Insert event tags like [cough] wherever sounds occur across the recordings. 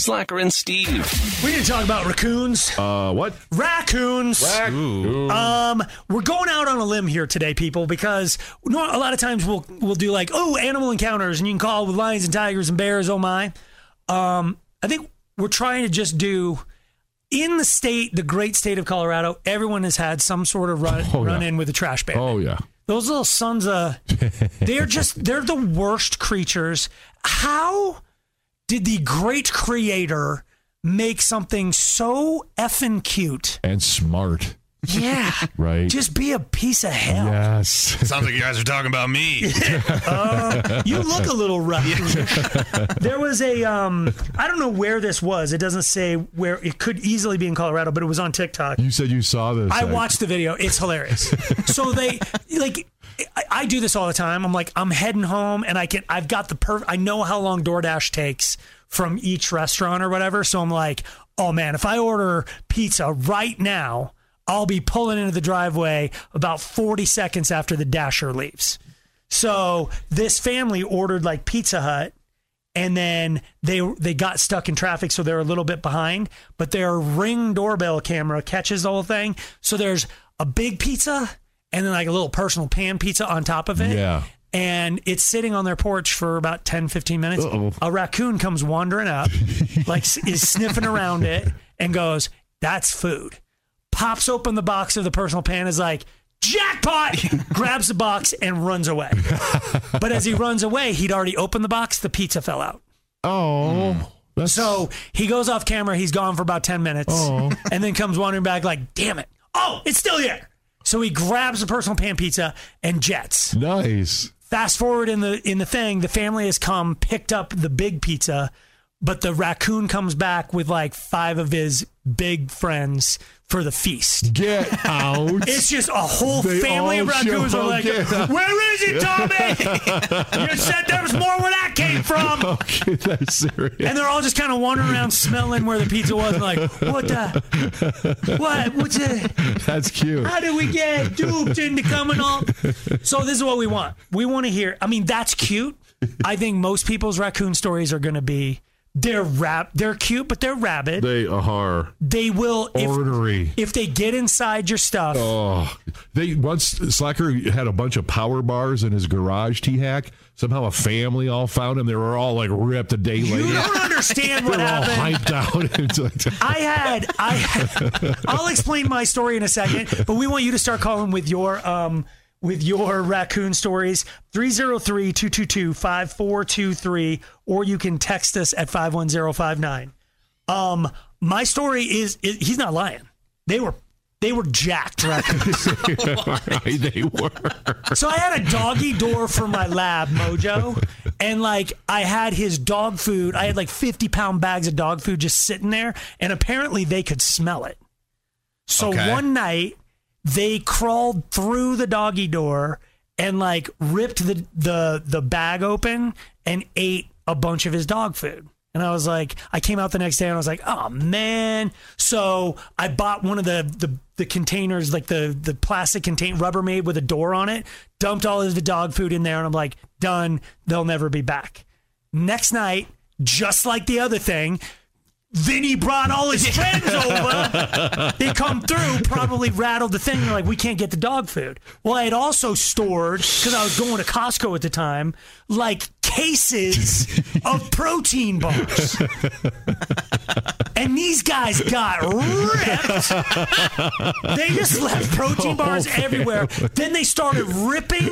Slacker and Steve. We need to talk about raccoons. Uh, what? Raccoons. Um, we're going out on a limb here today, people, because a lot of times we'll we'll do like, oh, animal encounters, and you can call with lions and tigers and bears. Oh my. Um, I think we're trying to just do in the state, the great state of Colorado. Everyone has had some sort of run Oh, yeah. run in with a trash bag. Oh yeah. Those little sons of they're just they're the worst creatures. How did the great creator make something so effing cute? And smart. Yeah. [laughs] Right. Just be a piece of hell. yes. Sounds like you guys are talking about me. [laughs] Uh, you look a little rough. [laughs] there was a um I don't know where this was. It doesn't say where it could easily be in Colorado, but it was on TikTok. You said you saw this. I watched the video. It's hilarious. so they like I, I do this all the time. I'm like I'm heading home and I can I've got the per I know how long DoorDash takes from each restaurant or whatever. So I'm like, oh man, if I order pizza right now, I'll be pulling into the driveway about 40 seconds after the dasher leaves. So this family ordered like Pizza Hut and then they they got stuck in traffic so they're a little bit behind but their ring doorbell camera catches the whole thing so there's a big pizza and then like a little personal pan pizza on top of it Yeah. and it's sitting on their porch for about 10 15 minutes Uh-oh. a raccoon comes wandering up [laughs] like is sniffing around it and goes that's food pops open the box of the personal pan is like jackpot [laughs] grabs the box and runs away but as he runs away he'd already opened the box the pizza fell out Oh. Mm. That's so he goes off camera he's gone for about 10 minutes Oh. and then comes wandering back like damn it oh it's still here so he grabs the personal pan pizza and jets nice. fast forward in the in the thing the family has come picked up the big pizza but the raccoon comes back with like five of his big friends for the feast Get out. it's just a whole They family of raccoons are like, "Where is it, Tommy? [laughs] you said there was more where that came from." [laughs] okay, that's serious. And they're all just kind of wandering around, smelling where the pizza was, and like, "What the? What? What's it? That's cute. How did we get duped into coming up?" So this is what we want. We want to hear. I mean, that's cute. I think most people's raccoon stories are going to be they're rap. They're cute, but they're rabid. They are They will if, ornery. if they get inside your stuff. Oh, they once Slacker had a bunch of power bars in his garage. T hack. Somehow a family all found him. They were all like ripped a day You later. You don't understand [laughs] what were all happened. hyped out. [laughs] I had I had, [laughs] I'll explain my story in a second, but we want you to start calling with your um with your raccoon stories 303-222-5423 or you can text us at 51059. Um my story is, is he's not lying. They were they were jacked raccoons. [laughs] they were. So I had a doggy door for my lab, Mojo, and like I had his dog food. I had like 50 pound bags of dog food just sitting there, and apparently they could smell it. So Okay. one night they crawled through the doggy door and like ripped the the the bag open and ate a bunch of his dog food. And I was like, I came out the next day and I was like, oh man. So I bought one of the the, the containers, like the the plastic contain Rubbermaid with a door on it, dumped all of the dog food in there, and I'm like, done. They'll never be back. Next night, just like the other thing, Vinny brought all his friends over. They come through, probably rattled the thing. They're like, we can't get the dog food. Well, I had also stored, because I was going to Costco at the time, like cases of protein bars. and these guys got ripped. They just left protein bars everywhere. Then they started ripping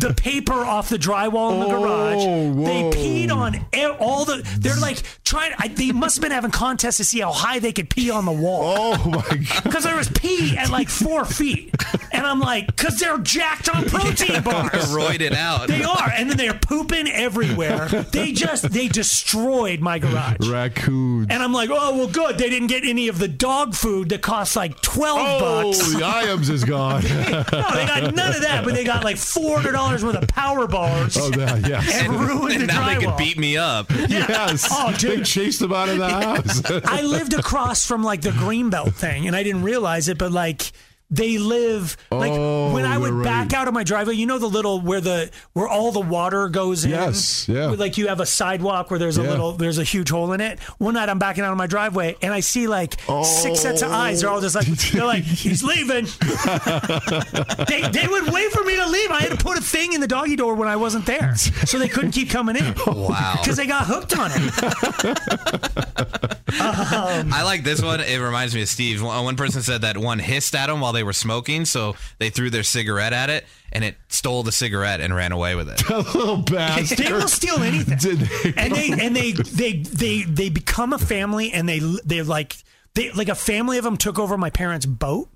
the paper off the drywall in the oh, garage. Oh, They peed on all the. They're like trying. I, they must have been having contests to see how high they could pee on the wall. Oh my god. Because there was pee at like four feet. And I'm like, because they're jacked on protein bars. They're Roided out. They are. And then they're pooping everywhere. [laughs] They just, they destroyed my garage. Raccoons. And I'm like, oh, well, good. They didn't get any of the dog food that costs like 12 oh, bucks. the Iams is gone. [laughs] No, they got none of that, but they got like $400 worth of power bars. oh, yeah, [laughs] yes. And ruined and the now they can drywall. beat me up. Yes. Oh, They dude. chased them out of the house. I lived across from like the Greenbelt thing, and I didn't realize it, but like they live like Oh, when I would you're back out of my driveway. You know the little where the where all the water goes in. Yes, yeah. Like you have a sidewalk where there's a Yeah. little there's a huge hole in it. One night I'm backing out of my driveway and I see like six sets of eyes. They're all just like [laughs] they're like he's leaving. [laughs] they they would wait for me to leave. I had to put a thing in the doggy door when I wasn't there, so they couldn't keep coming in. [laughs] Wow. Because they got hooked on it. Um, I like this one. It reminds me of Steve. One one person said that one hissed at them while they were smoking, so they threw their cigarette at it, and it stole the cigarette and ran away with it. [laughs] A little bastard. They will steal anything. Did they? and they and they they they they become a family and they they like they like a family of them took over my parents' boat.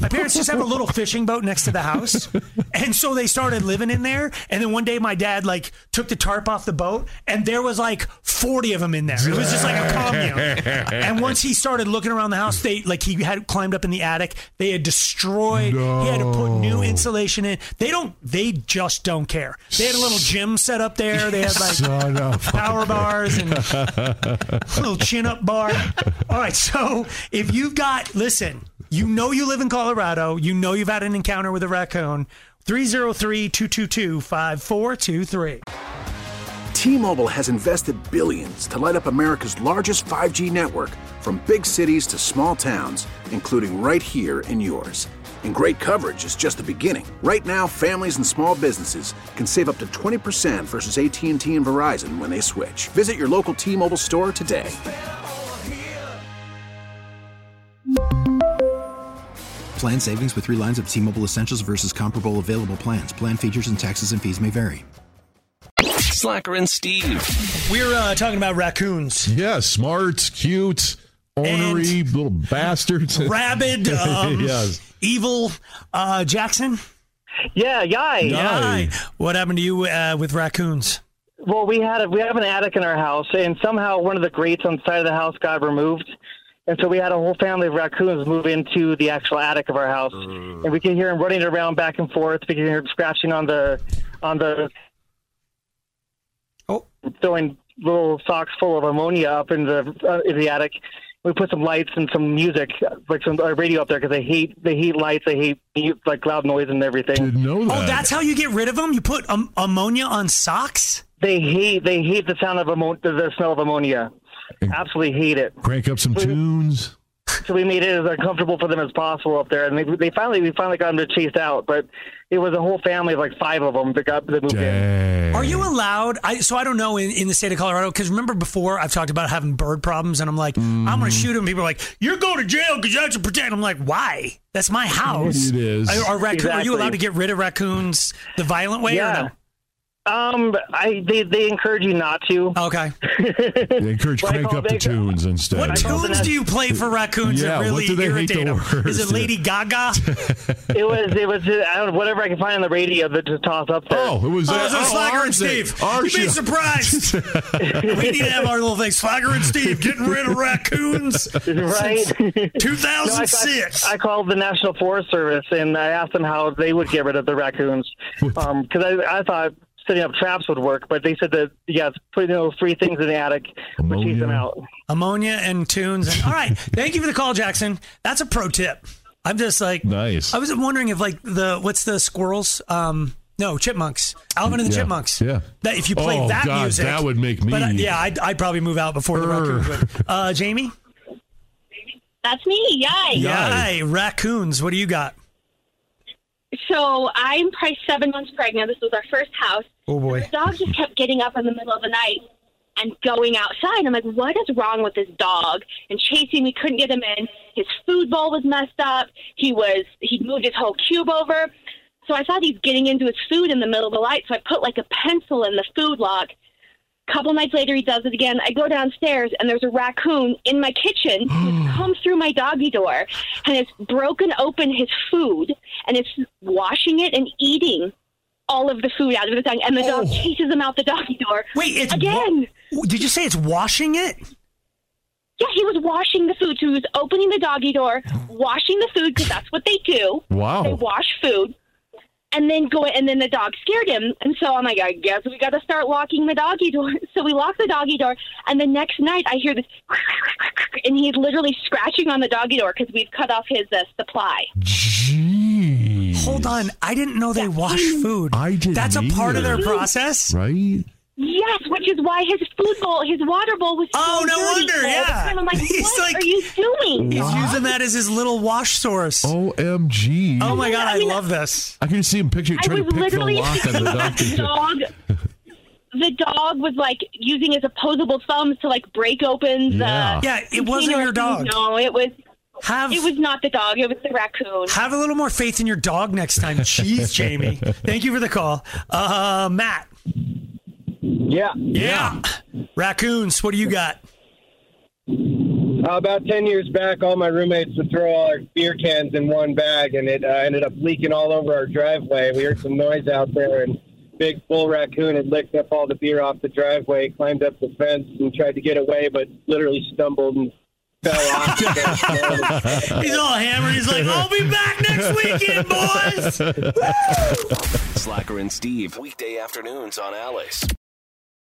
My parents just have a little fishing boat next to the house, [laughs] and so they started living in there. And then one day, my dad like took the tarp off the boat, and there was like forty of them in there. It was just like a commune. [laughs] and once he started looking around the house, they like he had climbed up in the attic. They had destroyed. He had to put new insulation in. They don't. They just don't care. They had a little gym set up there. They had like power bars and a little chin up bar. All right, so if you've got, listen, you know you live in Colorado, you know you've had an encounter with a raccoon. 303 222 5423. T-Mobile has invested billions to light up America's largest 5G network from big cities to small towns, including right here in yours. And great coverage is just the beginning. Right now, families and small businesses can save up to 20% versus AT&T and Verizon when they switch. Visit your local T-Mobile store today. Plan savings with three lines of T Mobile Essentials versus comparable available plans. Plan features and taxes and fees may vary. Slacker and Steve. We're uh, talking about raccoons. Yeah, smart, cute, ornery little bastards. [laughs] Rabid, [laughs] um, yes. evil uh, Jackson. Yeah, yay. Hi. What happened to you uh, with raccoons? Well, we had a, we have an attic in our house, and somehow one of the grates on the side of the house got removed, and so we had a whole family of raccoons move into the actual attic of our house, and we could hear them running around back and forth. We could hear them scratching on the on the Oh. throwing little socks full of ammonia up in the uh, in the attic. We put some lights and some music, like some uh, radio up there, because they hate they hate lights, they hate like loud noise and everything. Didn't know that. Oh, that's how you get rid of them? You put um, ammonia on socks? They hate they hate the sound of ammonia, the smell of ammonia. Absolutely hate it. Crank up some tunes. So we made it as uncomfortable for them as possible up there, and they, they finally we finally got them to chase out. But it was a whole family of like five of them that got that moved in. Are you allowed? I, so I don't know in, in the state of Colorado because remember before I've talked about having bird problems and I'm like I'm Mm. going to shoot them. People are like you're going to jail because you have to protect. I'm like why? That's my house. It is. Are, are, raccoon, are you allowed to get rid of raccoons the violent way or Yeah. no? Um, I they they encourage you not to. Okay. [laughs] They encourage Like, crank oh, up the they- tunes instead. What tunes do you play for raccoons Yeah, that what really do they hate irritate the them? Is it? Lady Gaga? [laughs] It was it was I don't know, whatever I can find on the radio that to toss up there. Oh, it was Oh, that. so Slacker and aren't? Steve. Aren't You'd be surprised. [laughs] we need to have our little thing. Slacker and Steve getting rid of raccoons. right. No, I, 2006. I, I called the National Forest Service and I asked them how they would get rid of the raccoons because I, I thought setting up traps would work, but they said that yeah, putting those three things in the attic would chase them out. ammonia and tunes. And, all right, [laughs] thank you for the call, Jackson. That's a pro tip. I'm just like Nice. I was wondering if like the what's the squirrels? Um, no, chipmunks. Alvin and the Yeah, Chipmunks. yeah. That if you play Oh, that God, music, that would make me- But uh, yeah, I'd, I'd probably move out before the Urgh. raccoons would. Uh, Jamie. That's me. Yay. Yay, raccoons. What do you got? So I'm probably seven months pregnant. This was our first house. Oh boy. The dog just kept getting up in the middle of the night and going outside. I'm like, what is wrong with this dog? And chasing me, couldn't get him in. His food bowl was messed up. He was he moved his whole cube over. So I thought he's getting into his food in the middle of the night. So I put like a pencil in the food log. Couple nights later, he does it again. I go downstairs and there's a raccoon in my kitchen [gasps] who's come through my doggy door and it's broken open his food and it's washing it and eating all of the food out of the dog. And the dog oh. chases him out the doggy door. Wait, it's again. wa- did you say it's washing it? Yeah, he was washing the food. So he was opening the doggy door, oh. washing the food because that's what they do. Wow. They wash food. And then go and then the dog scared him. And so I'm like, I guess we got to start locking the doggy door. [laughs] So we lock the doggy door. And the next night I hear this, [laughs] and he's literally scratching on the doggy door because we've cut off his uh, supply. Hold on, I didn't know they wash [laughs] food. I didn't That's a part of their process. Right? Yes, which is why his food bowl, his water bowl was so Oh, no dirty wonder, all yeah. I'm like, [laughs] He's what like- are you doing? He's using that as his little wash source. OMG. Oh my god, I, I mean, love this. I can see him picture I trying was to pick the literally lock [laughs] on the the dog. The dog was like using his opposable thumbs to like break open the. Yeah. Yeah, it wasn't your dog. No, it was. Have It was not the dog. It was the raccoon. have a little more faith in your dog next time. Jeez, Jamie. [laughs] Thank you for the call. Uh, Matt. Yeah. Yeah. Raccoons, what do you got? Uh, about 10 years back, all my roommates would throw all our beer cans in one bag, and it uh, ended up leaking all over our driveway. We heard some noise out there, and big bull raccoon had licked up all the beer off the driveway, climbed up the fence, and tried to get away, but literally stumbled and fell off. [laughs] He's all hammered. He's like, I'll be back next weekend, boys. Slacker and Steve, weekday afternoons on Alice.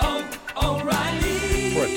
oh.